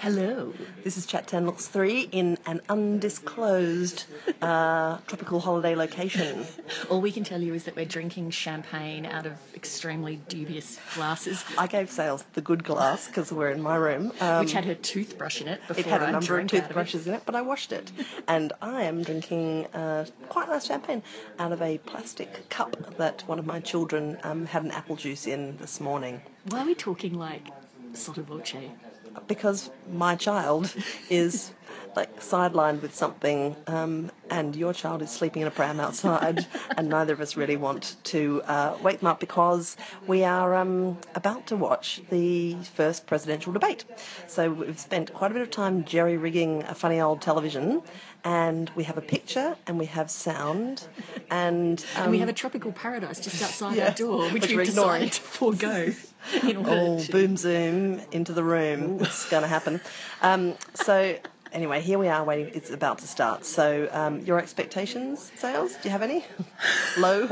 Hello. This is Chat 10 Looks 3 in an undisclosed uh, tropical holiday location. All we can tell you is that we're drinking champagne out of extremely dubious glasses, I gave Sales the good glass because we're in my room. Um, which had her toothbrush in it before it had I a number of toothbrushes in it, but I washed it. And I am drinking uh, quite nice champagne out of a plastic cup that one of my children um, had an apple juice in this morning. Why are we talking like sotto voce? Because my child is like sidelined with something, um, and your child is sleeping in a pram outside, and neither of us really want to uh, wake them up because we are um, about to watch the first presidential debate. So we've spent quite a bit of time jerry rigging a funny old television, and we have a picture and we have sound, and um, And we have a tropical paradise just outside yeah, our door, which, which we're ignoring. to forego. in order Oh, to- boom zoom into the room. It's going to happen. Um, so, anyway, here we are waiting. It's about to start. So, um, your expectations, sales? Do you have any? Low?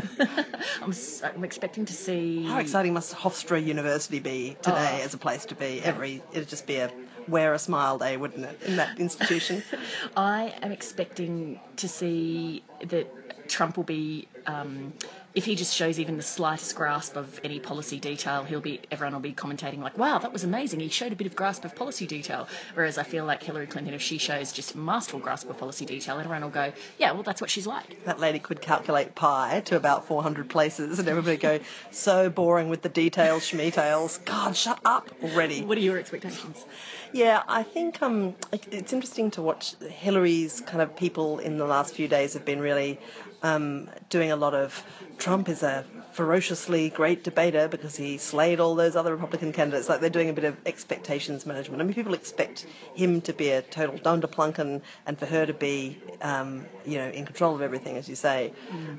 I'm, I'm expecting to see. How exciting must Hofstra University be today Oh. as a place to be? Every It'd just be a wear a smile day, wouldn't it, in that institution? I am expecting to see that Trump will be, um, if he just shows even the slightest grasp of any policy detail, he'll be everyone will be commentating like, "Wow, that was amazing. He showed a bit of grasp of policy detail." Whereas I feel like Hillary Clinton, if she shows just masterful grasp of policy detail, everyone will go, "Yeah, well, that's what she's like." that lady could calculate pi to about 400 places, and everybody go, so boring with the details, schmetails. God, shut up already. What are your expectations? Yeah, I think um, it's interesting to watch Hillary's kind of people in the last few days have been really um, doing a lot of. Trump is a ferociously great debater because he slayed all those other Republican candidates. Like they're doing a bit of expectations management. I mean, people expect him to be a total dunderplunk and, and for her to be, um, you know, in control of everything, as you say.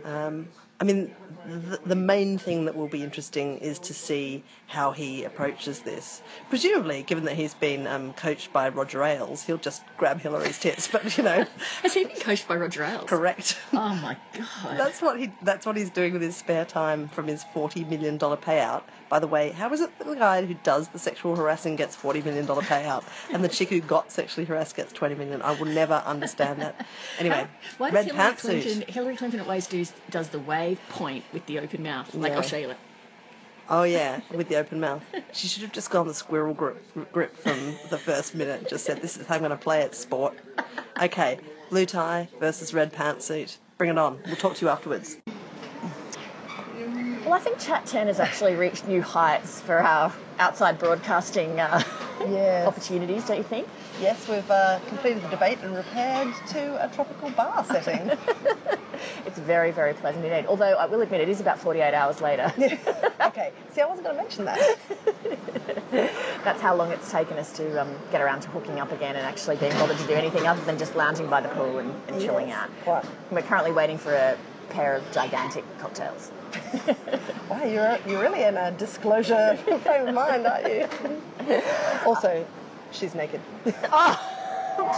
Um, I mean, the, the main thing that will be interesting is to see how he approaches this. Presumably, given that he's been um, coached by Roger Ailes, he'll just grab Hillary's tits. But you know, Has he been coached by Roger Ailes? correct. Oh my god. That's what he. That's what he's doing with his spare time from his forty million dollar payout. By the way, how is it that the guy who does the sexual harassing gets forty million dollar payout, and the chick who got sexually harassed gets 20 million? I will never understand that. Anyway, Why red Hillary pantsuit. Clinton, Hillary Clinton always does, does the wave point with the open mouth? Like, Yeah. I'll show you it. Oh yeah, with the open mouth. She should have just gone the squirrel grip, grip from the first minute. and Just said, "This is how I'm going to play it, sport." Okay, blue tie versus red pantsuit. Bring it on. We'll talk to you afterwards. Well, I think Chat 10 has actually reached new heights for our outside broadcasting uh, Yes. opportunities, don't you think? Yes, we've uh, completed the debate and repaired to a tropical bar setting. It's very, very pleasant indeed. Although I will admit it is about 48 hours later. okay, see, I wasn't going to mention that. That's how long it's taken us to um, get around to hooking up again and actually being bothered to do anything other than just lounging by the pool and, and chilling out. quite. We're currently waiting for a pair of gigantic cocktails. Wow, you're you're really in a disclosure frame of mind, aren't you? also, she's naked.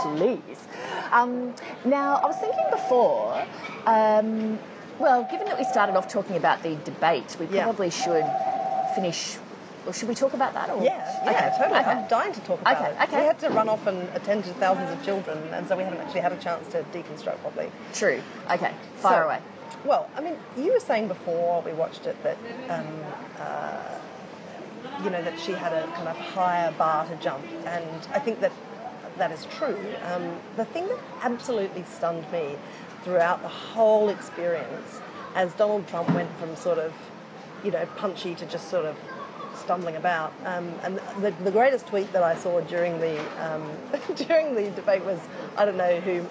Please. Um, now, I was thinking before, um, well, given that we started off talking about the debate, we Yeah. probably should finish. Or should we talk about that? Or? Yeah, yeah, Okay, totally. okay. I'm dying to talk about Okay, it. okay. We had to run off and attend to thousands of children, and so we haven't actually had a chance to deconstruct properly. True. Okay. Fire So- away. Well, I mean, you were saying before we watched it that, um, uh, you know, that she had a kind of higher bar to jump, and I think that that is true. Um, the thing that absolutely stunned me throughout the whole experience, as Donald Trump went from sort of, you know, punchy to just sort of stumbling about. Um, and the, the greatest tweet that I saw during the um, during the debate was I don't know who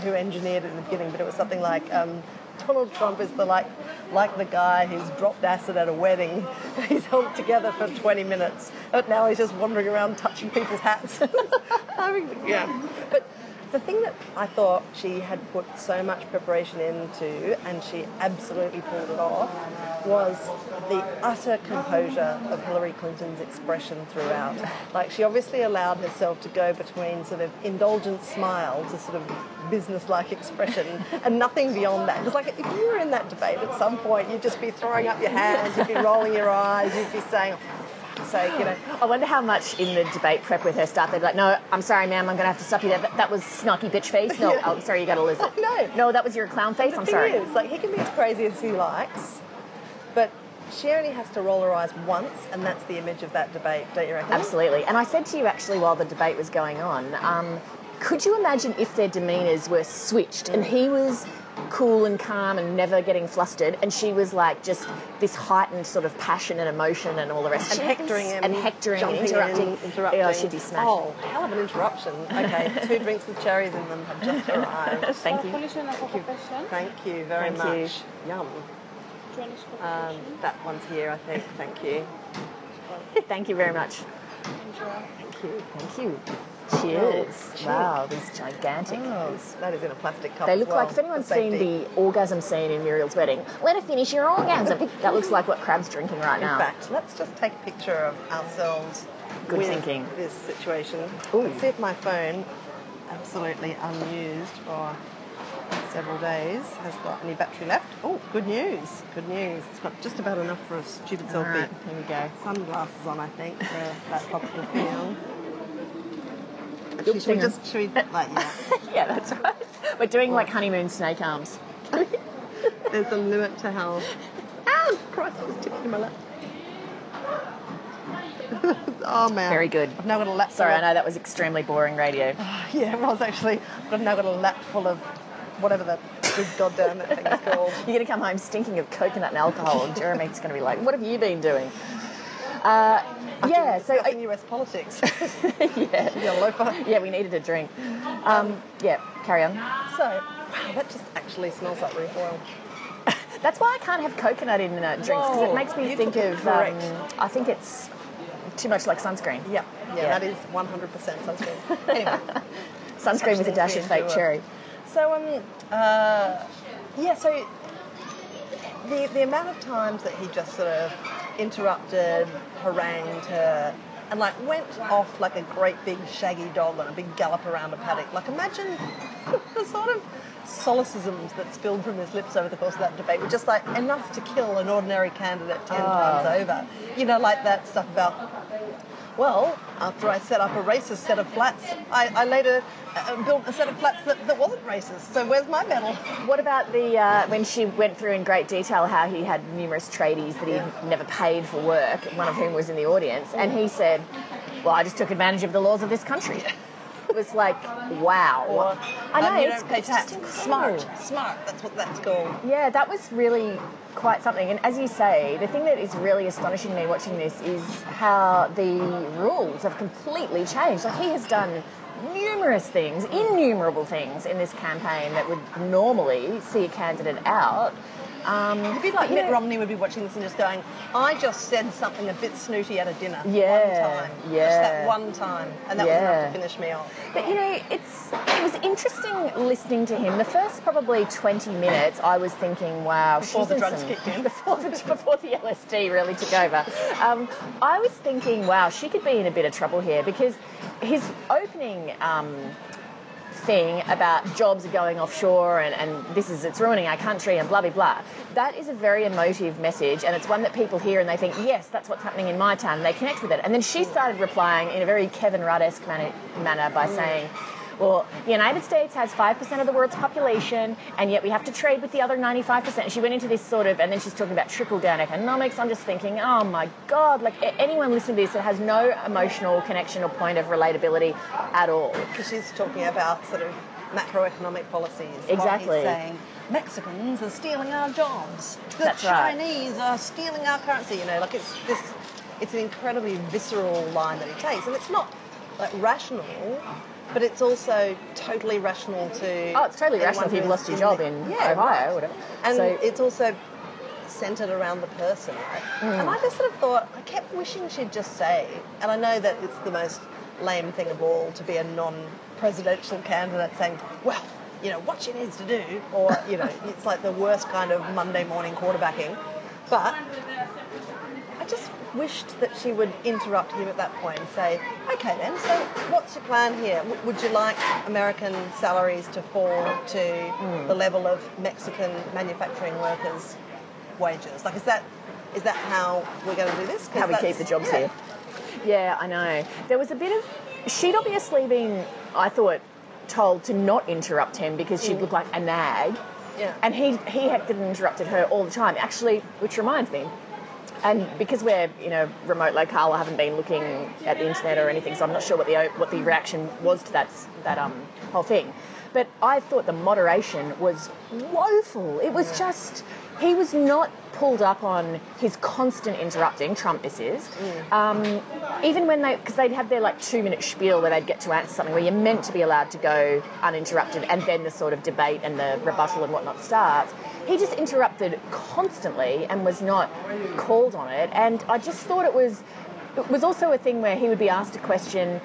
who engineered it in the beginning, but it was something like um, Donald Trump is the like like the guy who's dropped acid at a wedding. He's held together for 20 minutes, but now he's just wandering around touching people's hats. I mean, yeah, but. The thing that I thought she had put so much preparation into, and she absolutely pulled it off, was the utter composure of Hillary Clinton's expression throughout. Like she obviously allowed herself to go between sort of indulgent smiles, to sort of business-like expression, and nothing beyond that. Because like if you were in that debate at some point, you'd just be throwing up your hands, you'd be rolling your eyes, you'd be saying. Sake, you know. I wonder how much in the debate prep with her staff they'd be like, no, I'm sorry, ma'am, I'm going to have to stop you there. That, that was snarky bitch face. No, oh, sorry, you got to lose it. No. No, that was your clown face. I'm sorry. is, like, he can be as crazy as he likes, but she only has to roll her eyes once, and that's the image of that debate, don't you reckon? Absolutely. And I said to you actually while the debate was going on, um, could you imagine if their demeanours were switched and he was cool and calm and never getting flustered and she was like just this heightened sort of passion and emotion and all the rest And She'd hectoring him, and hectoring and interrupting. in, interrupting. Yeah, she'd be smashed. Oh, hell of an interruption. Okay, two drinks with cherries in them have just arrived. Thank you. Thank you very Thank you. much. Yum. Um, that one's here, I think. Thank you. Thank you very much. Thank you. Thank you. Oh, Cheers. Wow, these gigantic. Oh, that is in a plastic cup. They look well, like, if anyone's seen the orgasm scene in Muriel's wedding, let her finish your orgasm. That looks like what Crabb's drinking right In now. In fact, let's just take a picture of ourselves Good with thinking. this situation. Ooh. Let's see if my phone, absolutely unused for several days, has got any battery left. Oh, good news. Good news. It's got just about enough for a stupid All selfie. right, here we go. Sunglasses on, I think, for that tropical feel. Should we just, should we, like, yeah. yeah, that's right. We're doing like honeymoon snake arms. There's a limit to how. Ow! Ah, Christ, I was tipping my lap. oh man. Very good. I've now got a lap. Sorry, I know that was extremely boring radio. of- Yeah, it was actually. But I've now got a lap full of whatever the good goddamn that thing is called. You're going to come home stinking of coconut and alcohol, and Jeremy's going to be like, "What have you been doing?" Uh, yeah, so I, US politics. yeah, You're a loafer. yeah, we needed a drink. Um, yeah, carry on. So, wow, that just actually smells like reef oil. That's why I can't have coconut in uh, drinks because it makes me you think of. Um. I think it's too much like sunscreen. Yeah, yeah, Yeah. that is 100% sunscreen. Anyway. Sunscreen with a dash of fake cherry. So um uh yeah, so the the amount of times that he just sort of interrupted, harangued her, and like went off like a great big shaggy dog on a big gallop around a paddock. Like imagine the sort of solecisms that spilled from his lips over the course of that debate were just like enough to kill an ordinary candidate ten times over. You know, like that stuff about well, after I set up a racist set of flats, I, I later uh, built a set of flats that, that wasn't racist. So where's my medal? What about the uh, when she went through in great detail how he had numerous tradies that he Yeah. never paid for work, one of whom was in the audience, and he said, "Well, I just took advantage of the laws of this country." Was like, wow. I know it's, it's just Smart, smart. That's what that's called. Yeah, that was really quite something. And as you say, the thing that is really astonishing me watching this is how the rules have completely changed. Like he has done numerous things, innumerable things in this campaign that would normally see a candidate out. Um, It'd be like you Mitt Romney would be watching this and just going, I just said something a bit snooty at a dinner. Yeah, One time. Just yeah. that one time. And that Yeah. was enough to finish me off. But you know, it's it was interesting listening to him. The first probably twenty minutes, I was thinking, "Wow, Before she's the drugs some- kicked in. before the before the LSD really took over." Um, I was thinking, "Wow, she could be in a bit of trouble here," because his opening. Um, thing about jobs going offshore and, and this is it's ruining our country and blah blah blah. That is a very emotive message and it's one that people hear and they think yes that's what's happening in my town and they connect with it. And then she started replying in a very kevin rudd-esque manner, manner by saying well, the United States has 5% of the world's population, and yet we have to trade with the other 95%. And she went into this sort of, and then she's talking about trickle down economics. I'm just thinking, oh my God, like anyone listening to this that has no emotional connection or point of relatability at all. Because she's talking about sort of macroeconomic policies. Exactly. Saying Mexicans are stealing our jobs. The That's right. Chinese are stealing our currency. You know, like it's this. It's an incredibly visceral line that he takes, and it's not like rational, but it's also totally rational to. Oh, it's totally rational if you've lost your job the- in Yeah, Ohio right. or whatever. And so, it's also centered around the person, right? Mm. And I just sort of thought, I kept wishing she'd just say, and I know that it's the most lame thing of all to be a non-presidential candidate saying, well, you know, what she needs to do, or, you know, it's like the worst kind of Monday morning quarterbacking. But wished that she would interrupt him at that point and say, okay then, so what's your plan here? W- would you like American salaries to fall to Hmm. the level of Mexican manufacturing workers' wages? Like, is that is that how we're going to do this? How we keep the jobs yeah. here. Yeah, I know. There was a bit of. She'd obviously been, I thought, told to not interrupt him because she'd look like a nag. Yeah. And he he and interrupted her all the time. Actually, which reminds me, and because we're you know remote locale, I haven't been looking at the internet or anything, so I'm not sure what the what the reaction was to that that um whole thing. But I thought the moderation was woeful. It was just he was not pulled up on his constant interrupting. Trump, this is. Um, even when they, because they'd have their like two minute spiel where they'd get to answer something where you're meant to be allowed to go uninterrupted, and then the sort of debate and the rebuttal and whatnot starts. He just interrupted constantly and was not called on it. And I just thought it was. It was also a thing where he would be asked a question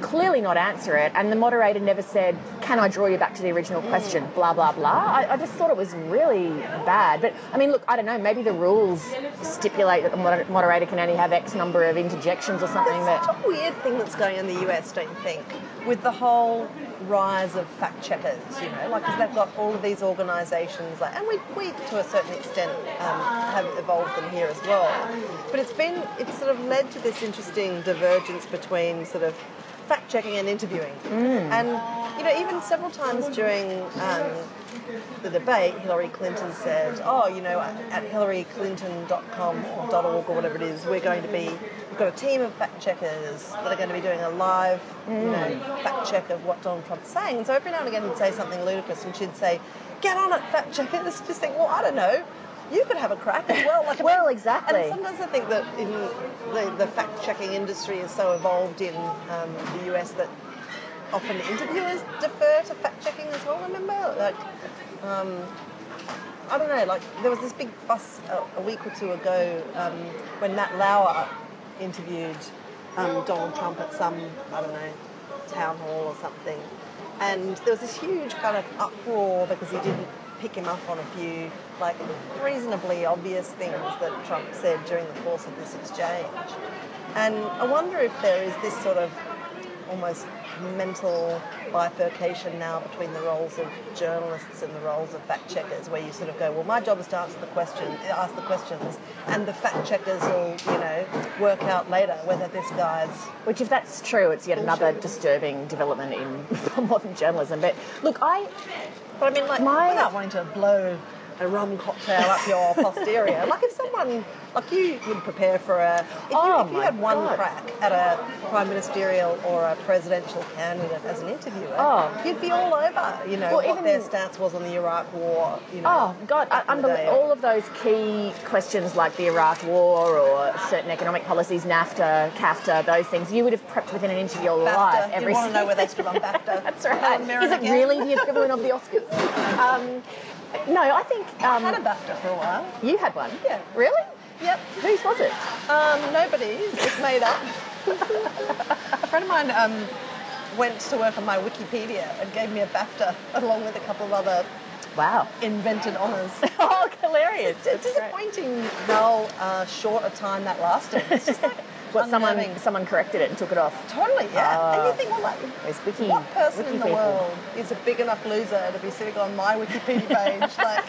clearly not answer it, and the moderator never said, "Can I draw you back to the original question?" Blah blah blah. I, I just thought it was really bad. But I mean, look, I don't know. Maybe the rules stipulate that the moder- moderator can only have X number of interjections or something. That's That such a weird thing that's going on in the US, don't you think? With the whole rise of fact checkers, you know, like because they've got all of these organisations, like, and we, we to a certain extent um, have evolved them here as well. But it's been, it's sort of led to this interesting divergence between sort of fact checking and interviewing. And, you know, even several times during um, the debate, Hillary Clinton said, oh, you know, at hillaryclinton.com or .org or whatever it is, we're going to be, we've got a team of fact checkers that are going to be doing a live, you know, fact check of what Donald Trump's saying. And so every now and again he'd say something ludicrous and she'd say, get on it, fact checkers. Just think, well, I don't know. You could have a crack as well. Like, I Well, mean- exactly. And sometimes I think that in the, the fact checking industry is so evolved in um, the US that often interviewers defer to fact checking as well. Remember, like, um, I don't know, like there was this big fuss a, a week or two ago um, when Matt Lauer interviewed um, Donald Trump at some, I don't know, town hall or something. And there was this huge kind of uproar because he didn't pick him up on a few, like, reasonably obvious things that Trump said during the course of this exchange. And I wonder if there is this sort of almost mental bifurcation now between the roles of journalists and the roles of fact checkers, where you sort of go, well, my job is to answer the question, ask the questions, and the fact checkers will, you know, work out later whether this guy's. Which, if that's true, it's yet another disturbing development in modern journalism. But look, I But I mean, like, My- without wanting to blow a rum cocktail up your posterior, like if someone, like you would prepare for a, if you, Oh if you had one God. crack at a prime ministerial or a presidential candidate as an interviewer, Oh. you'd be all over, you know, Well, what their stance was on the Iraq war, you know. Oh God! Unbel- all of those key questions like the Iraq War or certain economic policies, NAFTA, CAFTA, those things, you would have prepped within an interview your BAFTA. life. You Every want to know where they stood on BAFTA. That's right. Is it really the equivalent of the Oscars? Um, no, I think I um, had a BAFTA for a while. you had one. Yeah. Really? Yep. Whose was it? Um, nobody's. It's made up. a friend of mine um, went to work on my Wikipedia and gave me a BAFTA along with a couple of other Wow. invented honours. oh, hilarious! It's great. disappointing how uh, short a time that lasted. It's just like What someone someone corrected it and took it off. Totally, yeah. Ah. and you think, well, like, wiki. what person wiki in the people. world is a big enough loser to be sitting on my Wikipedia page, like,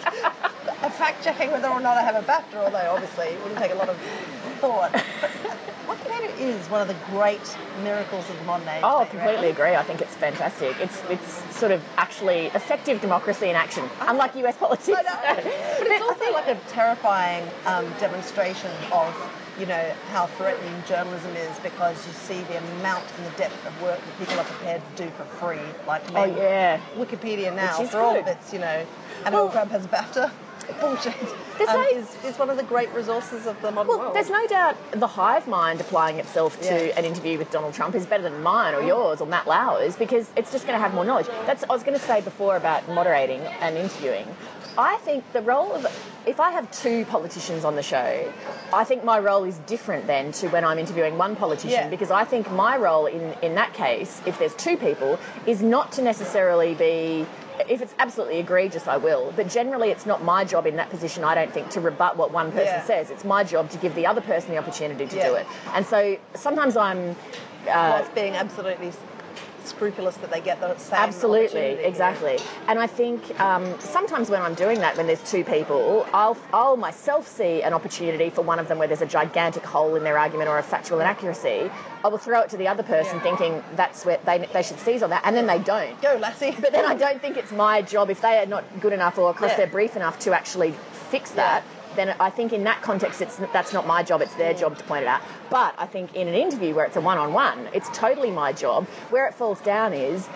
fact checking whether or not I have a BAFTA, although obviously it wouldn't take a lot of thought. But Wikipedia is one of the great miracles of the modern age. Oh, don't completely agree. I think it's fantastic. It's it's sort of actually effective democracy in action, unlike US politics. I know. But it's also like a terrifying um, demonstration of, you know, how threatening journalism is because you see the amount and the depth of work that people are prepared to do for free. Like, Oh yeah. Wikipedia now, for all of its, you know, Animal Well- Grub has BAFTA. Bullshit. There's Um, no- is, is one of the great resources of the modern Well, world. there's no doubt the hive mind applying itself to Yeah. an interview with Donald Trump is better than mine or yours or Matt Lauer's because it's just going to have more knowledge. That's I was going to say before about moderating and interviewing. I think the role of if I have two politicians on the show, I think my role is different then to when I'm interviewing one politician Yeah. because I think my role in in that case, if there's two people, is not to necessarily be if it's absolutely egregious, I will. But generally, it's not my job in that position, I don't think, to rebut what one person Yeah. says. It's my job to give the other person the opportunity to Yeah. do it. And so sometimes I'm. Uh, Whilst being absolutely scrupulous that they get the same Absolutely, opportunity, you know? exactly. And I think um, sometimes when I'm doing that, when there's two people, I'll, I'll myself see an opportunity for one of them where there's a gigantic hole in their argument or a factual inaccuracy. I will throw it to the other person Yeah. thinking that's where they, they should seize on that, and then they don't. Go, Lassie. But then I don't think it's my job if they are not good enough or across Yeah. their brief enough to actually fix that. Then I think in that context, it's that's not my job. It's their job to point it out. But I think in an interview where it's a one-on-one, it's totally my job. Where it falls down is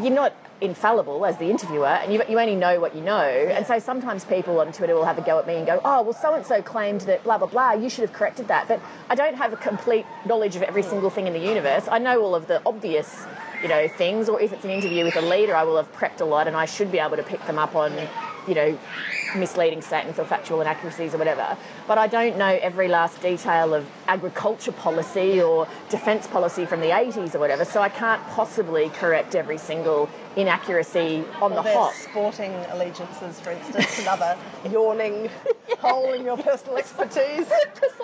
you're not infallible as the interviewer, and you, you only know what you know. And so sometimes people on Twitter will have a go at me and go, "Oh, well, so and so claimed that blah blah blah. You should have corrected that." But I don't have a complete knowledge of every single thing in the universe. I know all of the obvious you know, things, or if it's an interview with a leader, I will have prepped a lot and I should be able to pick them up on, you know, misleading statements or factual inaccuracies or whatever. But I don't know every last detail of agriculture policy or defence policy from the 80s or whatever, so I can't possibly correct every single inaccuracy on the hop. sporting allegiances, for instance, another yawning hole in your personal expertise.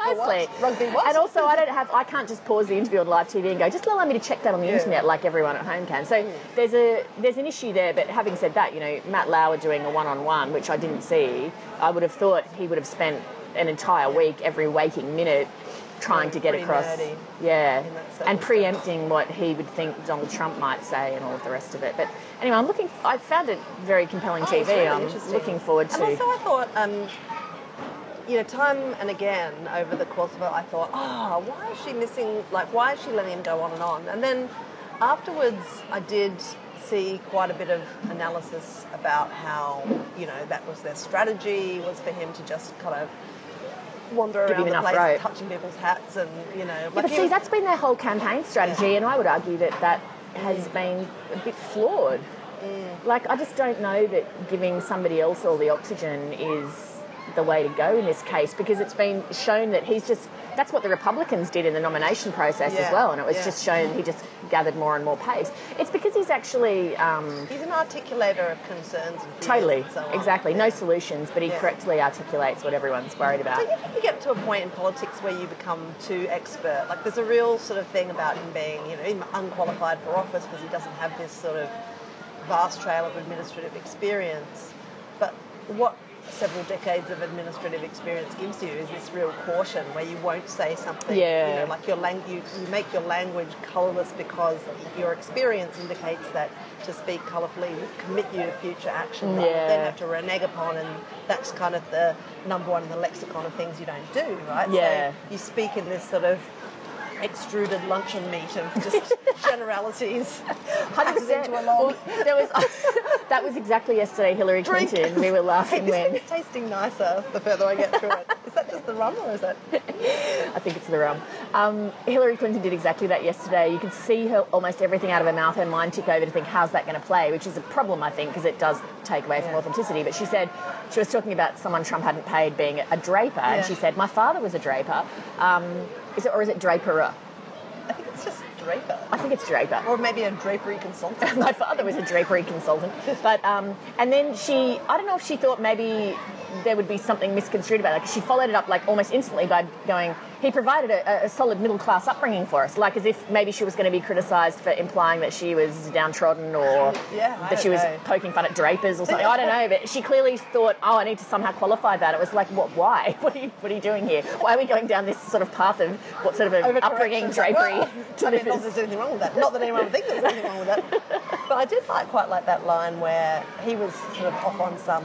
For what? Precisely. Rugby what? And also, I don't have. I can't just pause the interview on live TV and go, just allow me to check that on the Yeah. internet like everyone at home can. So there's a there's an issue there. But having said that, you know, Matt Lauer doing a one-on-one, which I didn't see. I would have thought he would have spent an entire week, every waking minute, trying to get across. nerdy Yeah, and preempting what he would think Donald Trump might say and all of the rest of it. But anyway, I'm looking. I found it very compelling Oh, TV. really I'm looking forward to. And also, I thought, um, you know, time and again over the course of it, I thought, oh, why is she missing? Like, why is she letting him go on and on? And then afterwards, I did see quite a bit of analysis about how, you know, that was their strategy was for him to just kind of wander around the enough place, rope. touching people's hats, and you know, Yeah, but see, was- that's been their whole campaign strategy, and I would argue that that has mm. been a bit flawed. Mm. Like, I just don't know that giving somebody else all the oxygen is the way to go in this case because it's been shown that he's just. That's what the Republicans did in the nomination process as well, and it was yeah. just shown he just gathered more and more pace. It's because he's actually. Um, he's an articulator of concerns. And Totally, so exactly. No solutions, but he Yeah. correctly articulates what everyone's worried about. Do you think you get to a point in politics where you become too expert? Like, there's a real sort of thing about him being, you know, unqualified for office because he doesn't have this sort of vast trail of administrative experience. But what several decades of administrative experience gives you is this real caution where you won't say something, Yeah. you know, like your lang- you, you make your language colourless because your experience indicates that to speak colourfully would commit you to future action that Yeah. then have to renege upon and that's kind of the number one in the lexicon of things you don't do, right? Yeah. So you speak in this sort of extruded luncheon meat of just generalities. Hundred packed percent. into a long Well, there was that was exactly yesterday. Hillary drink. Clinton. We were laughing Hey, this when thing's tasting nicer the further I get through it. Is that just the rum or is that? I think it's the rum. Um, Hillary Clinton did exactly that yesterday. You could see her almost everything out of her mouth, her mind tick over to think, how's that going to play? Which is a problem, I think, because it does take away from authenticity. But she said she was talking about someone Trump hadn't paid being a draper, Yeah. and she said, my father was a draper. Um, is it or is it draperer? I think it's just draper. I think it's draper. Or maybe a drapery consultant. my father was a drapery consultant. But um, and then she, I don't know if she thought maybe there would be something misconstrued about it. she followed it up like almost instantly by going, he provided a, a solid middle class upbringing for us, like as if maybe she was going to be criticised for implying that she was downtrodden or Yeah, that she was know. poking fun at drapers or something. I don't know, but she clearly thought, oh, I need to somehow qualify that. It was like, what? Why? What are you? What are you doing here? Why are we going down this sort of path of what sort of an upbringing drapery? Well, I mean? There's anything wrong with that. Not that anyone would think there's anything wrong with that. But I did like quite like that line where he was sort of off on some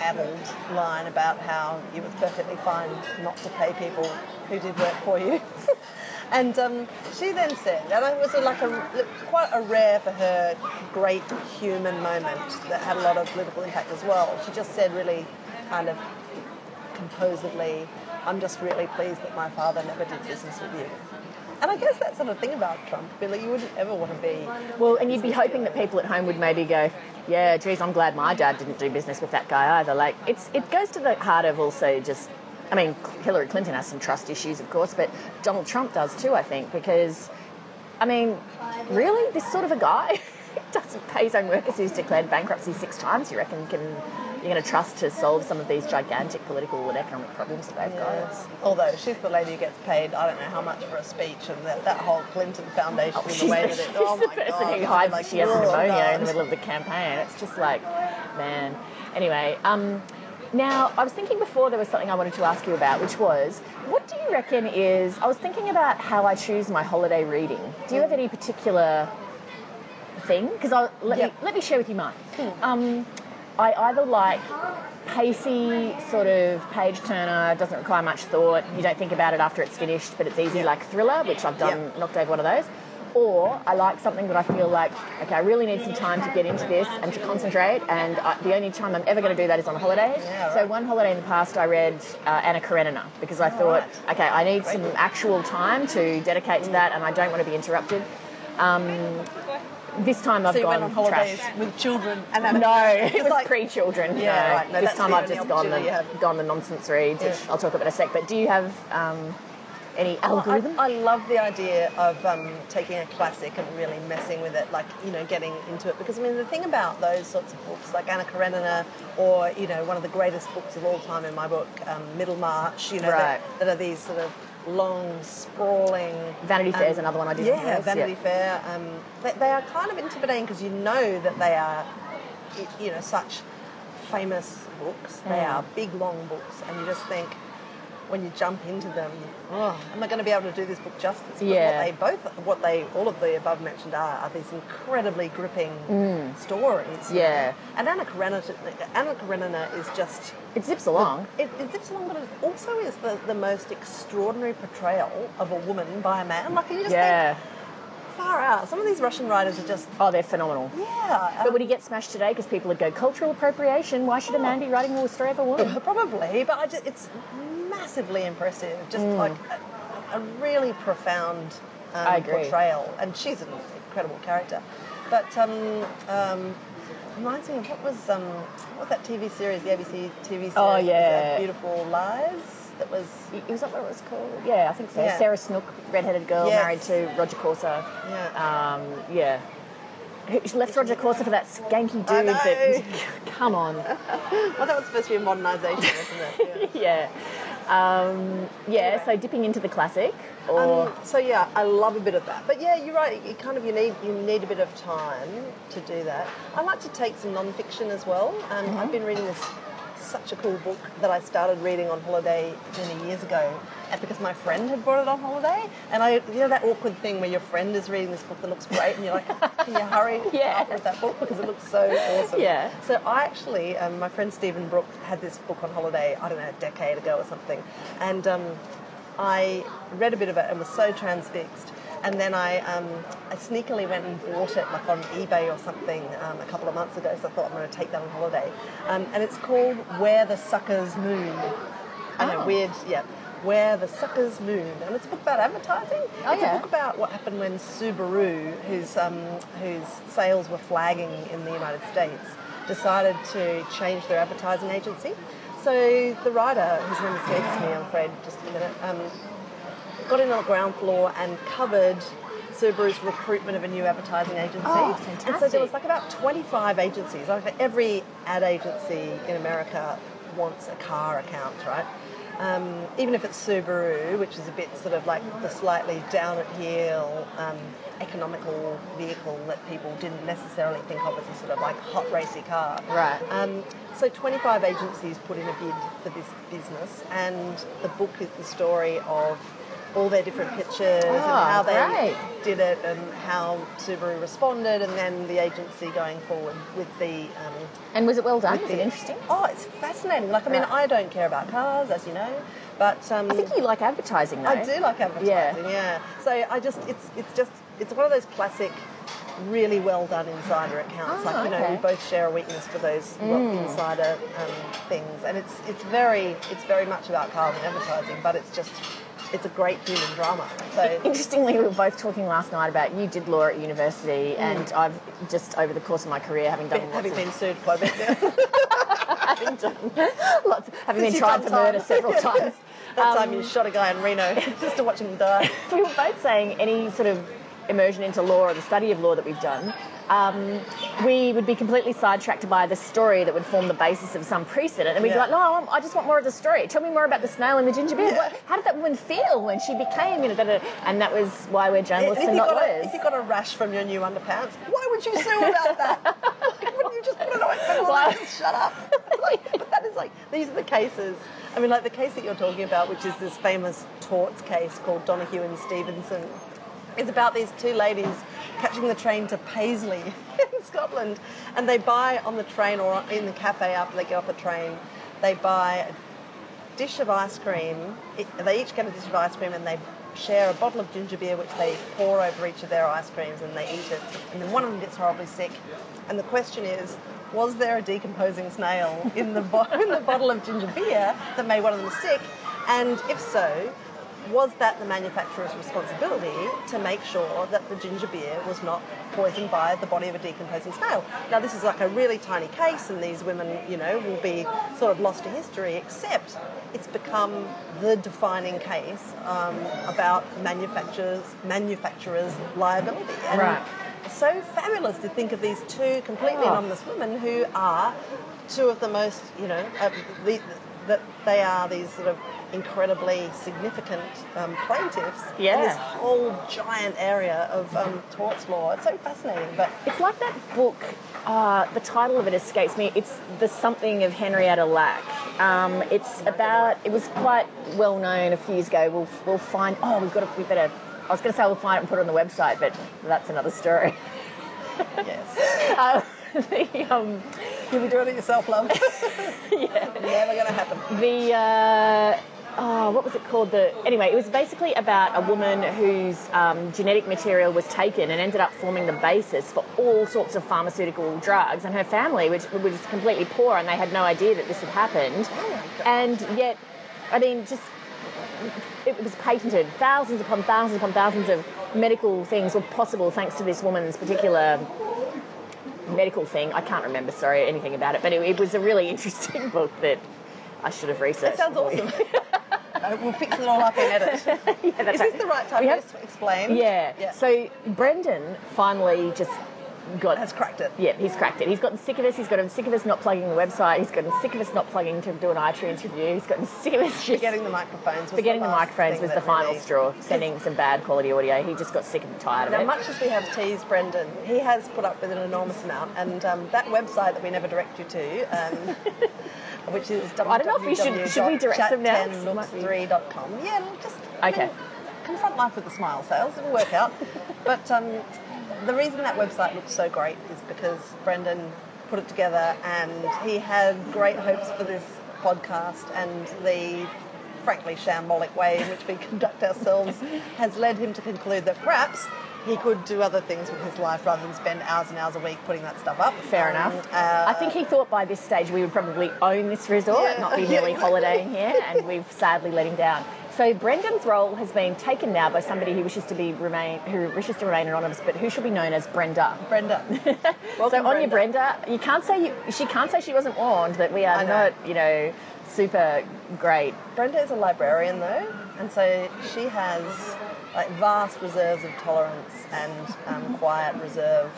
addled line about how it was perfectly fine not to pay people who did work for you. And um, she then said, and it was like a quite a rare for her great human moment that had a lot of political impact as well. She just said really kind of composedly, I'm just really pleased that my father never did business with you. And I guess that's sort of thing about Trump, Billy. You wouldn't ever want to be. Well, and you'd be hoping that people at home would maybe go, "Yeah, geez, I'm glad my dad didn't do business with that guy either." Like, it's it goes to the heart of also just. I mean, Hillary Clinton has some trust issues, of course, but Donald Trump does too, I think, because, I mean, really, this sort of a guy doesn't pay his own workers who's declared bankruptcy six times, you reckon can you're going to trust to solve some of these gigantic political and economic problems that they've Yes. Although she's the lady who gets paid, I don't know how much for a speech, and that, that whole Clinton Foundation, got. and She's, the way the, that she's it, oh the my person God, who hides like, she has oh, pneumonia in the middle of the campaign. It's just like, man. Anyway, um, now I was thinking before there was something I wanted to ask you about, which was, what do you reckon is? I was thinking about how I choose my holiday reading. Do you have any particular thing? Because I'll let Yep. me let me share with you mine. Um, I either like pacey sort of page turner, doesn't require much thought. You don't think about it after it's finished, but it's easy like thriller, which I've done Yep. knocked over one of those. Or I like something that I feel like, okay, I really need some time to get into this and to concentrate, and I, the only time I'm ever going to do that is on holiday. Yeah, So one holiday in the past, I read uh, Anna Karenina because I thought, right. okay, I need some actual time to dedicate to that, and I don't want to be interrupted. Um, this time I've So gone on holidays trash. with children and No, it was like- pre-children. Yeah, no. right. No, this time I've just gone the, have. gone the nonsense reads, which Yeah. I'll talk about in a sec. But do you have um, any algorithm? I, I love the idea of um, taking a classic and really messing with it, like you know, getting into it. Because I mean, the thing about those sorts of books, like Anna Karenina, or you know, one of the greatest books of all time in my book, um, Middlemarch, you know, Right. that, that are these sort of long, sprawling. Vanity Fair is um, another one I did. Yeah, yes, Vanity yeah. Fair. Um, they, they are kind of intimidating because you know that they are, you know, such famous books. They Mm. are big, long books, and you just think when you jump into them, oh, am I going to be able to do this book justice? But Yeah. What they both, what they, all of the above mentioned are, are these incredibly gripping stories. Mm. Yeah. And Anna Karenina, Anna Karenina is just. It zips along. It, it zips along, but it also is the, the most extraordinary portrayal of a woman by a man. Like you just Yeah. think, far out. Some of these Russian writers are just, Oh, they're phenomenal. yeah. But would he get smashed today because people would go cultural appropriation? Why should a man be writing a story of a woman? Probably, but I just, it's massively impressive. Just like a, a really profound um, portrayal, and she's an incredible character. But um, um, reminds me of what was um, what was that TV series, the ABC TV series? Oh, was, uh, yeah. Beautiful Lies. That was Is that what it was called? Yeah, I think so. Yeah. Sarah Snook, redheaded girl, Yes. married to Rodger Corser. yeah. Um, yeah. She left Rodger Corser for that skanky dude that. Come on. well, that was supposed to be a modernisation, wasn't it? Yeah. yeah. Um, yeah, so dipping into the classic or. Um, so yeah, I love a bit of that. But yeah, you're right. You kind of you need you need a bit of time to do that. I like to take some non-fiction as well. Um, Mm-hmm. I've been reading this such a cool book that I started reading on holiday many years ago, and because my friend had brought it on holiday, and I you know that awkward thing where your friend is reading this book that looks great, and you're like, can you hurry Yeah. up with that book because it looks so awesome. Yeah. So I actually, um, my friend Stephen Brooke had this book on holiday, I don't know, a decade ago or something, and um, I read a bit of it and was so transfixed. And then I, um, I sneakily went and bought it like on eBay or something um, a couple of months ago. So I thought I'm going to take that on holiday. Um, and it's called Where the Suckers Moon. I know, Oh. weird, yeah. Where the Suckers Moon. And it's a book about advertising. Oh, it's yeah. a book about what happened when Subaru, whose, um, whose sales were flagging in the United States, decided to change their advertising agency. So the writer, whose name escapes me, I'm afraid, just a minute, um, got in on the ground floor and covered Subaru's recruitment of a new advertising agency. Oh, And so there was like about 25 agencies. Like every ad agency in America wants a car account, right? Um, even if it's Subaru, which is a bit sort of like the slightly down at heel, um, economical vehicle that people didn't necessarily think of as a sort of like hot racy car. Right. Um, so 25 agencies put in a bid for this business, and the book is the story of all their different pitches and Oh, how they great. did it and how Subaru responded, and then the agency going forward with the. Um, And was it well done? Was it interesting? Oh, it's fascinating. Like, I mean, Right. I don't care about cars, as you know, but um, I think you like advertising though. I do like advertising, yeah. So I just, it's, it's just, it's one of those classic, really well done insider accounts. Ah, like you know, okay. we both share a weakness for those insider um, things, and it's, it's very, it's very much about cars and advertising, but it's just, it's a great human drama. So Interestingly, we were both talking last night about you did law at university, and I've just over the course of my career, having done lots having of been sued quite a bit now. having done lots, having been tried for murder several times. that Um, time you shot a guy in Reno just to watch him die. we were both saying any sort of immersion into law or the study of law that we've done, um, we would be completely sidetracked by the story that would form the basis of some precedent, and we'd be like, "No, I just want more of the story. Tell me more about the snail and the ginger beer. What, how did that woman feel when she became, you know?" Da, da, and that was why we're journalists you, and not got a, lawyers. if you got a rash from your new underpants, why would you sue about that? Like, Wouldn't you just put it? Why? Just shut up. like, but that is like these are the cases. I mean, like the case that you're talking about, which is this famous torts case called Donoghue and Stevenson. It's about these two ladies catching the train to Paisley in Scotland, and they buy on the train or in the cafe after they get off the train, they buy a dish of ice cream. They each get a dish of ice cream and they share a bottle of ginger beer, which they pour over each of their ice creams and they eat it. And then one of them gets horribly sick. And the question is, was there a decomposing snail in the, bo- in the bottle of ginger beer that made one of them sick? And if so, was that the manufacturer's responsibility to make sure that the ginger beer was not poisoned by the body of a decomposing snail? Now, this is like a really tiny case, and these women, you know, will be sort of lost to history, except it's become the defining case um, about manufacturers, manufacturers' liability. And Right. so fabulous to think of these two completely Oh. anonymous women who are two of the most, you know, uh, the, that they are these sort of incredibly significant um, plaintiffs Yeah. in this whole giant area of um, torts law. It's so fascinating, but It's like that book. Uh, the title of it escapes me. It's the something of Henrietta Lacks. Um, it's about. It was quite well known a few years ago. We'll we'll find. Oh, we've got to. We better. I was going to say we'll find it and put it on the website, but that's another story. yes, Uh, the, um, you'll be doing it yourself, love. yeah. Never going to happen. the uh, oh, what was it called? The anyway, it was basically about a woman whose um, genetic material was taken and ended up forming the basis for all sorts of pharmaceutical drugs, and her family, which was completely poor, and they had no idea that this had happened, and yet, I mean, just it was patented. Thousands upon thousands upon thousands of medical things were possible thanks to this woman's particular medical thing. I can't remember, sorry, anything about it, but it, it was a really interesting book that I should have researched. It sounds awesome. Uh, we'll fix it all up in edit. yeah, that's Is right. this the right time We to have- just explain? Yeah. Yeah. So Brendan finally just got Has cracked it. Yeah, he's cracked it. He's gotten sick of us. He's gotten sick of us not plugging the website. He's gotten sick of us not plugging to do an iTunes review. He's gotten sick of us just Forgetting the microphones. Was forgetting the, last microphones was the final really- straw. Sending some bad quality audio. He just got sick and tired of it. Now, much as we have teased Brendan, he has put up with an enormous amount, and um, that website that we never direct you to, um, which is I don't know if we should- should we direct them now? 'Cause it might be- www.chat10looks3.com. Yeah, just I mean, confront life with a smile, sales. It'll work out. but um, the reason that website looks so great is because Brendan put it together, and he had great hopes for this podcast, and the frankly shambolic way in which we conduct ourselves has led him to conclude that perhaps he could do other things with his life rather than spend hours and hours a week putting that stuff up. Fair Um, enough. uh, I think he thought by this stage we would probably own this resort, Yeah. not be Yeah, merely exactly. holidaying here, and we've sadly let him down. So Brendan's role has been taken now by somebody who wishes to be remain who wishes to remain anonymous, but who shall be known as Brenda. Brenda. so on your Brenda, you can't say you, she can't say she wasn't warned that we are know. not, you know, super great. Brenda is a librarian though, and so she has like vast reserves of tolerance and um, quiet reserve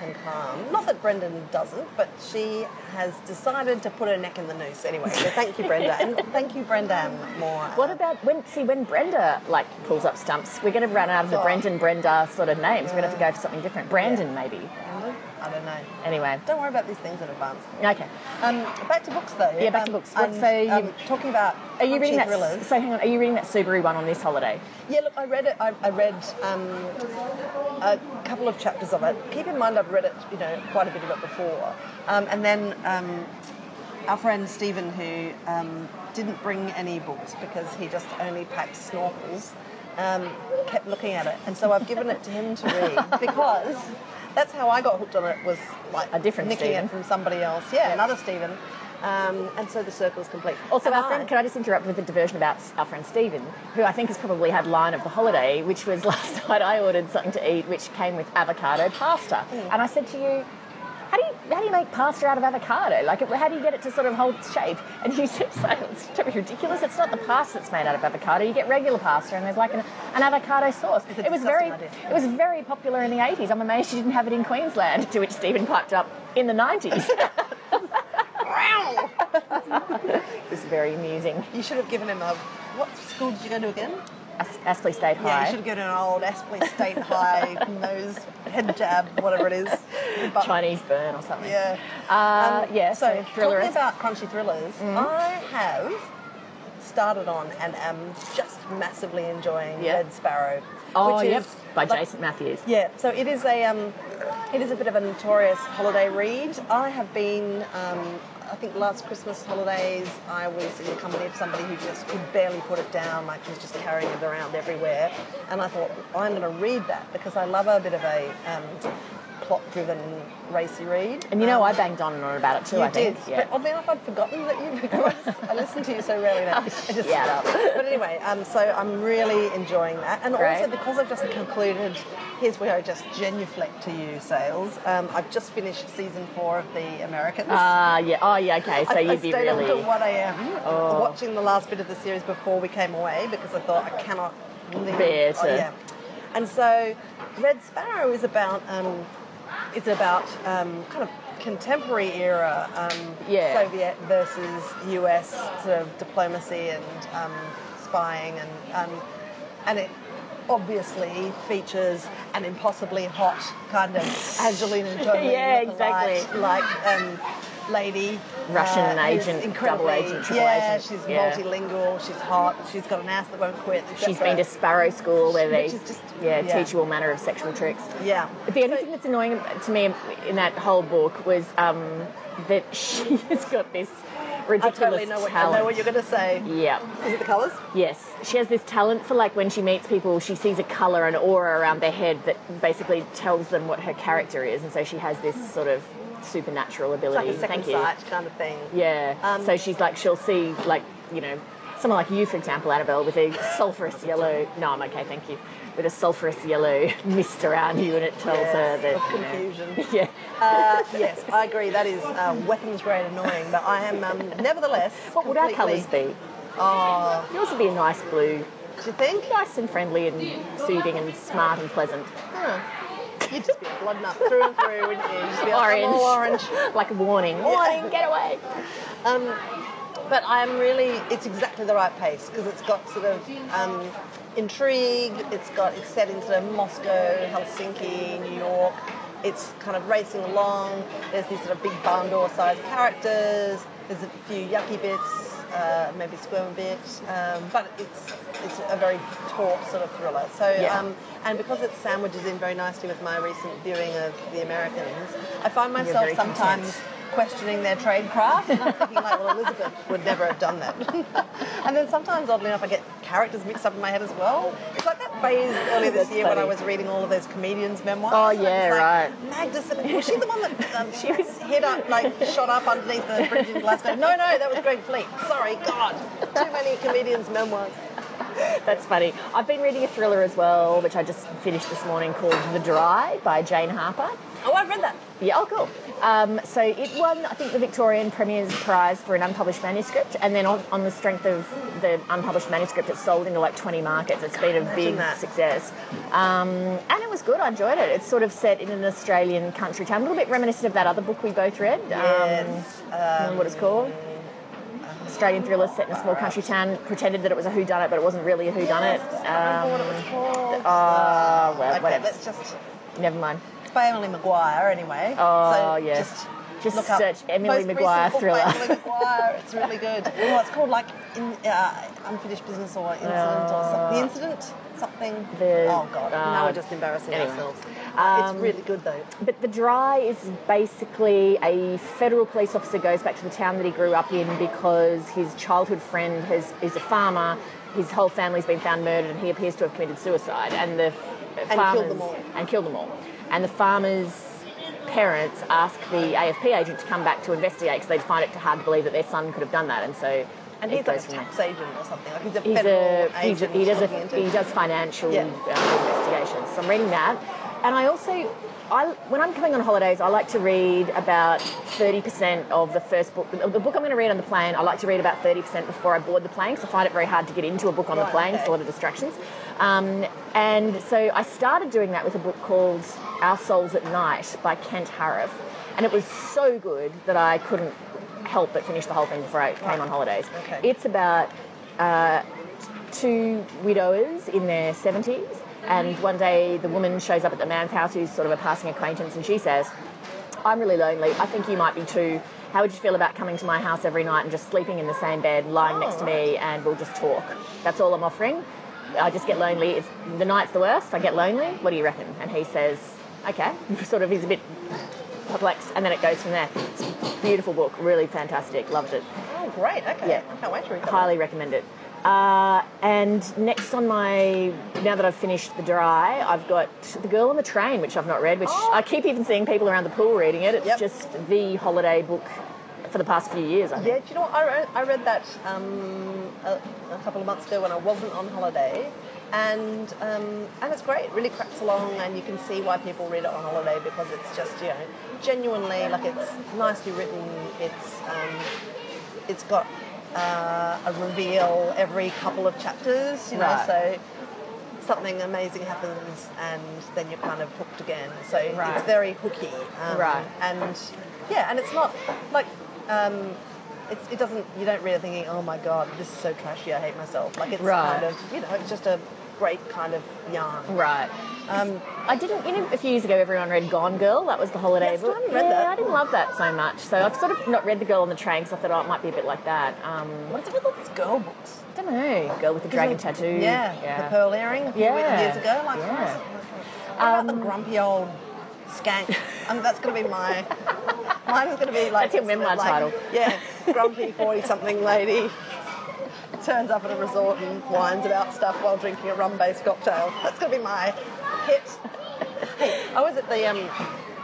and calm. Not that Brendan doesn't, but she has decided to put her neck in the noose anyway. So thank you, Brenda, and thank you, Brendan, more. What about when see when Brenda like pulls up stumps, we're going to run out of the Oh. Brendan Brenda sort of names. We're going to have to go for something different. Brandon maybe. Brendan? I don't know. Anyway, Don't worry about these things in advance. okay. Um, back to books though. Yeah, back to Um, books. What- and, so you- um, talking about Are you reading that? thrillers. So hang on. Are you reading that Subaru one on this holiday? Yeah, look, I read it. I, I read um, a couple of chapters of it. Keep in mind, I've read it, you know, quite a bit of it before. Um, and then um, our friend Stephen, who um, didn't bring any books because he just only packed snorkels, um, kept looking at it. And so I've given it to him to read because that's how I got hooked on it. Was like A different nicking Stephen. it from somebody else. Yeah, another Stephen. Um, and so the circle's complete. Also, And our I- friend, can I just interrupt with a diversion about our friend Stephen, who I think has probably had line of the holiday, which was last night I ordered something to eat which came with avocado pasta. Mm. And I said to you, how do you how do you make pasta out of avocado? Like, it, how do you get it to sort of hold its shape? And you said, it's totally ridiculous. It's not the pasta that's made out of avocado. You get regular pasta, and there's like an, an avocado sauce. It was very idea. it was very popular in the 80s. I'm amazed you didn't have it in Queensland. To which Stephen piped up in the 90s. It was very amusing. You should have given him a. What school did you go to again? As- Aspley State Yeah, High. you should have given him an old Aspley State High nose head jab, whatever it is. But- Chinese burn or something. Yeah. Uh, Um, yeah, so, So, thriller talking about crunchy thrillers, I have started on and am just massively enjoying Yeah. Red Sparrow. oh, which yep, is by like- Jason Matthews. Yeah, so it is a um, it is a bit of a notorious holiday read. I have been, um, I think last Christmas holidays, I was in the company of somebody who just could barely put it down, like she was just carrying it around everywhere. And I thought, I'm going to read that because I love a bit of a um, plot-driven, racy read. And you know, Um, I banged on and on about it too, I think. did, Yeah. but oddly enough, I'd forgotten that you. Because I listen to you so rarely now. Oh, I just, up. But anyway, um, so I'm really enjoying that, and also because I've just concluded. Here's where I just genuflect to you, Sales. Um, I've just finished season four of The Americans. Ah, yeah. Oh, yeah. Okay. So I, you'd I be really. till 1 a.m. Oh. watching the last bit of the series before we came away because I thought I cannot. Bear oh, to- yeah. And so, Red Sparrow is about um, it's about um, kind of contemporary era um, Yeah. Soviet versus US sort of diplomacy and um, spying and um, and it obviously features an impossibly hot kind of Angelina Jolie Yeah, exactly. like um, lady Russian uh, agent, double agent, triple yeah, agent, she's yeah. multilingual. She's hot. She's got an ass that won't quit. She's been to Sparrow School where they just- yeah, yeah. teach you all manner of sexual tricks. Yeah. The only thing that's annoying to me in that whole book was um, that she has got this I ridiculous totally know what, I know what you're going to say. yeah. Is it the colours? Yes, she has this talent for like when she meets people, she sees a colour, an aura around their head that basically tells them what her character is, and so she has this sort of supernatural It's like ability. a second Thank you. sight kind of thing. Yeah. Um, so she's like, she'll see like, you know, someone like you, for example, Annabel, with a sulphurous yellow. No, I'm okay, thank you. With a sulphurous yellow mist around you, and it tells her that you know- confusion. yeah. Uh, yes, I agree. That is uh, weapons grade annoying, but I am um, nevertheless. What would our colours be? Oh, Yours would be a nice blue, do you think? nice and friendly and soothing and smart and pleasant. Huh. You'd just be a blood nut through and through, wouldn't you? You'd just be like, Orange. Orange. like a warning. Warning, get away. Um, but I'm really, it's exactly the right pace because it's got sort of um, intrigue. It's got, it's set in sort of Moscow, Helsinki, New York. It's kind of racing along. There's these sort of big barn door sized characters. There's a few yucky bits, uh, maybe squirm a bit, um, but it's it's a very taut sort of thriller. So Yeah. um, and because it sandwiches in very nicely with my recent viewing of The Americans, I find myself sometimes content. questioning their trade craft. And I'm thinking, like, well, Elizabeth would never have done that. and then sometimes, oddly enough, I get characters mixed up in my head as well. It's that phase earlier this year when I was reading all of those comedians' memoirs. Oh, yeah, like, right. Magda, was she the one that um, she was head up, like shot up underneath the bridge in Glasgow? No, no, that was Greg Fleet. Sorry, God, too many comedians' memoirs. That's funny. I've been reading a thriller as well, which I just finished this morning called The Dry by Jane Harper. Oh, I've read that. Yeah, oh, cool. Um, so it won, I think, the Victorian Premier's Prize for an unpublished manuscript, and then on, on the strength of the unpublished manuscript, it's sold into like 20 markets. It's been a big that. success. Um, and it was good, I enjoyed it. It's sort of set in an Australian country town, a little bit reminiscent of that other book we both read. Yes, Um, what it's called? Australian thriller set in a small country town, pretended that it was a whodunit, but it wasn't really a whodunit. I remember what it Um, was called. oh, well, okay, whatever. let's just. Never mind. It's by Emily Maguire, anyway. Oh, so yeah. Just, Just look up search Emily recent Maguire book thriller. Emily Maguire. It's really good. Oh, it's called like in, uh, Unfinished Business or Incident or something. The Incident? Something. The- oh, God. now uh, we're just embarrassing anyway. ourselves. Um, it's really good, though. But The Dry is basically a federal police officer goes back to the town that he grew up in because his childhood friend has, is a farmer. His whole family's been found murdered, and he appears to have committed suicide. And the killed farmers them all. and killed them all. And the farmers' parents ask the AFP agent to come back to investigate because they'd find it hard to believe that their son could have done that. And so And he's like a tax agent or something. Like he's a He's federal a, agent. he does a, he does financial Yeah. um, investigations. So I'm reading that, and I also I, when I'm coming on holidays, I like to read about 30% of the first book. The book I'm going to read on the plane, I like to read about 30% before I board the plane because I find it very hard to get into a book on the Right, plane. It's okay. a lot of distractions. Um, and so I started doing that with a book called Our Souls at Night by Kent Haruf. And it was so good that I couldn't help but finish the whole thing before I came on holidays. Okay. It's about uh, two widowers in their 70s, and one day the woman shows up at the man's house who's sort of a passing acquaintance, and she says, I'm really lonely. I think you might be too. How would you feel about coming to my house every night and just sleeping in the same bed, lying next to me, and we'll just talk? That's all I'm offering. I just get lonely. It's, the night's the worst. I get lonely. What do you reckon? And he says, okay. Sort of, he's a bit perplexed, and then it goes from there. It's a beautiful book, really fantastic. Loved it. Oh, great. Okay. Yeah. I can't wait to read that. Highly recommend it. Uh, and next on my, now that I've finished The Dry, I've got The Girl on the Train, which I've not read, which Oh. I keep even seeing people around the pool reading it. It's Yep. just the holiday book for the past few years, I think. Yeah, do you know what? I read, I read that um, a, a couple of months ago when I wasn't on holiday, and um, and it's great. It really cracks along, and you can see why people read it on holiday because it's just you know genuinely like it's nicely written. It's um, it's got uh, a reveal every couple of chapters, you know, Right. so something amazing happens and then you're kind of hooked again. So Right. it's very hooky. Um, Right. And yeah, and it's not like um, it's, it doesn't. You don't read it thinking, oh my god, this is so trashy. I hate myself. Like it's Right. kind of you know, it's just a great kind of yarn. Right. Um, I didn't, you know, a few years ago everyone read Gone Girl. That was the holiday Yes, I book. read yeah, that. I didn't love that so much. So I've sort of not read The Girl on the Train because I thought, oh, it might be a bit like that. Um, what's it with all these girl books? I don't know. Girl with the dragon tattoo. Yeah, the pearl earring Yeah. years ago. Like, Yeah. what about the Um, grumpy old skank? I mean, that's going to be my. Mine is going to be like That's your memoir like, title. Yeah, grumpy forty-something lady turns up at a resort and whines about stuff while drinking a rum-based cocktail. That's going to be my hit. I was at the um,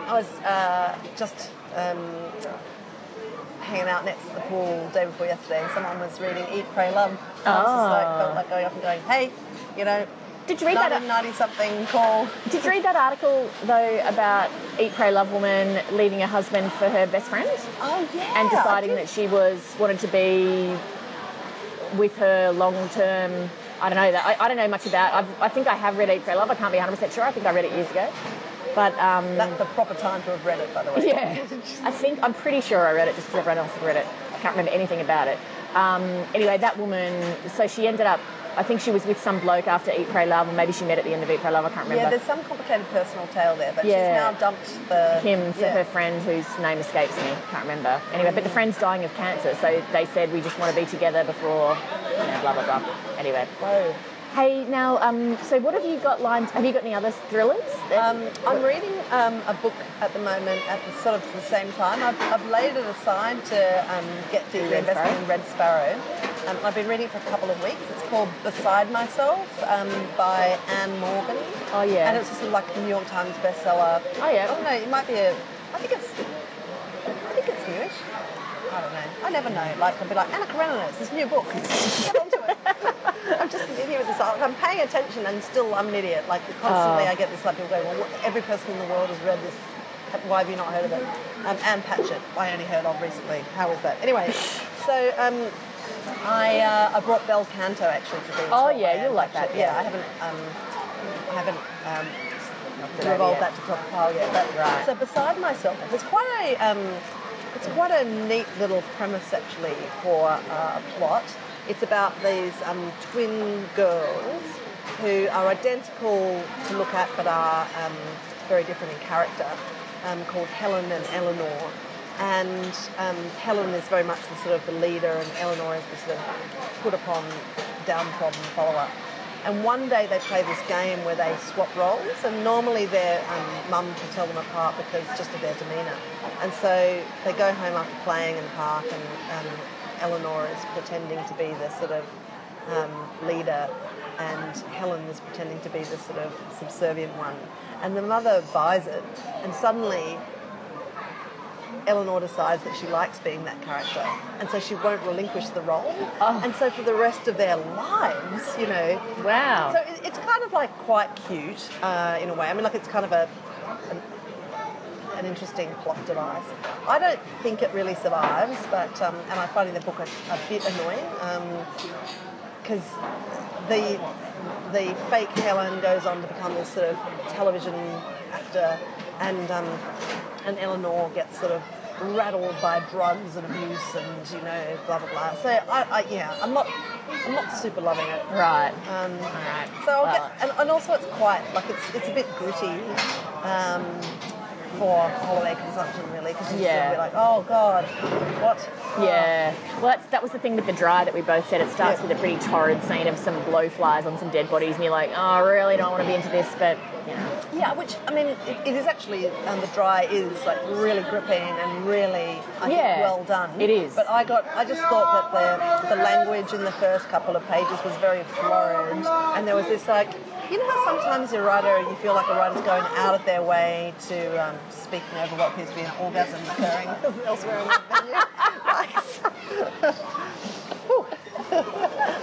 I was uh, just um, hanging out next to the pool day before yesterday, and someone was reading Eat, Pray, Love. And I was just like, felt like going up and going, hey, you know, Did you read that? 1990 something call. Did you read that article though about Eat, Pray, Love woman leaving her husband for her best friend Oh yeah. and deciding that she was wanted to be with her long term? I don't know that. I, I don't know much about. I've, I think I have read Eat, Pray, Love. I can't be 100 percent sure. I think I read it years ago, but um, That's the proper time to have read it, by the way. yeah, I think I'm pretty sure I read it just because everyone else had read it. I can't remember anything about it. Um, anyway, that woman. So she ended up. I think she was with some bloke after Eat, Pray, Love, or maybe she met at the end of Eat, Pray, Love. I can't remember. Yeah, there's some complicated personal tale there, but Yeah. she's now dumped the him for yeah. her friend whose name escapes me. Can't remember. Anyway, but the friend's dying of cancer, so they said we just want to be together before, you know, blah blah blah. Anyway, Whoa. hey, now, um, so what have you got lined? Have you got any other thrillers? Um, I'm reading um, a book at the moment at the sort of the same time. I've, I've laid it aside to um, get to Red investment in Red Sparrow. Um, I've been reading it for a couple of weeks. It's called Beside Myself um, by Ann Morgan. Oh, yeah. And it's just like New York Times bestseller. Oh, yeah. I don't know. It might be a. I think it's. I think it's newish. I don't know. I never know. Like I'll be like Anna Karenina, it's this new book. Get onto it. I'm just an idiot with this. I'm paying attention and still I'm an idiot. Like constantly, Oh. I get this like people going, well, every person in the world has read this. Why have you not heard of it? Um, Ann Patchett, I only heard of recently. How is that? Anyway, so um, I uh, I brought Bel Canto actually to read. Oh, yeah, you'll Anne like that, yeah. Yeah, I haven't um, I haven't um, revolved that to proper pile yet. But Right. so beside myself, it's quite a um, it's quite a neat little premise actually for uh, a plot. It's about these um, twin girls who are identical to look at but are um, very different in character, um, called Helen and Eleanor. And um, Helen is very much the sort of the leader, and Eleanor is the sort of put upon, downtrodden follower. And one day they play this game where they swap roles, and normally their um, mum can tell them apart because just of their demeanour. And so they go home after playing in the park, and um, Eleanor is pretending to be the sort of um, leader, and Helen is pretending to be the sort of subservient one. And the mother buys it, and suddenly Eleanor decides that she likes being that character, and so she won't relinquish the role. Oh. And so for the rest of their lives, you know, Wow. so it- it's kind of like quite cute uh, in a way. I mean, like it's kind of a, a an interesting plot device. I don't think it really survives, but um, and I find in the book a, a bit annoying because the the fake Helen goes on to become this sort of television actor, and um, and Eleanor gets sort of rattled by drugs and abuse and you know blah blah blah. So I, I yeah, I'm not I'm not super loving it. Right. Um, All right. so I'll Well- get, and, and also it's quite like it's it's a bit gritty um, for holiday consumption really because you Yeah. yeah. be like oh god what Yeah. Well, that's, that was the thing with the dry that we both said. It starts Yeah. with a pretty torrid scene of some blowflies on some dead bodies, and you're like, oh, I really don't want to be into this, but you know. yeah which I mean it, it is actually um, the dry is like really gripping and really I think well done it is. but I got I just thought that the the language in the first couple of pages was very florid and there was this like you know how sometimes a writer you feel like a writer's going out of their way to um, speaking over what appears to be an orgasm occurring elsewhere in the venue like,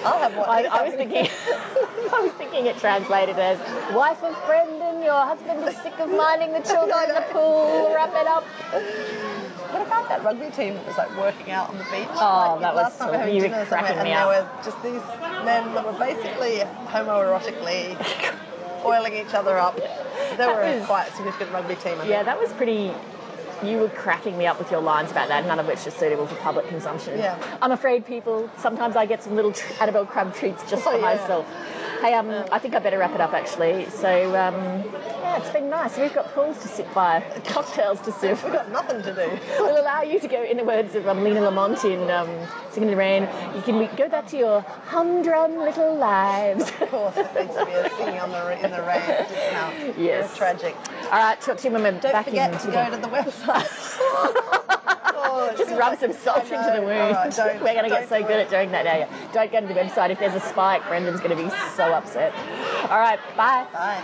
I'll have one. I, I was thinking, I was thinking it translated as wife of friend and your husband is sick of minding the children in the pool. Wrap it up. What about that rugby team that was like working out on the beach? Oh, like, that was last time so- we were having you were dinner somewhere, and there were just these men that were basically homoerotically oiling each other up. They were a was- quite significant rugby team. I Yeah, think. that was pretty. You were cracking me up with your lines about that, none of which is suitable for public consumption. Yeah. I'm afraid, people, sometimes I get some little Annabel Crabb treats just Oh, for yeah. myself. Hey, um, I think I better wrap it up actually. So, um, yeah, it's been nice. We've got pools to sit by, cocktails to sip. We've got nothing to do. We'll allow you to go, in the words of um, Lina Lamont in um, Singing in the Rain, you can go back to your humdrum little lives. Of course, it needs to be a singing on the in the rain. Just now. Yes. It's tragic. All right, talk to you when we're Don't back forget in. to go to the website. Oh, Just good. rub some salt into the wound. Don't- We're going to get so do good it. at doing that now. Yeah. Don't go to the website. If there's a spike, Brendan's going to be so upset. All right, bye. Bye.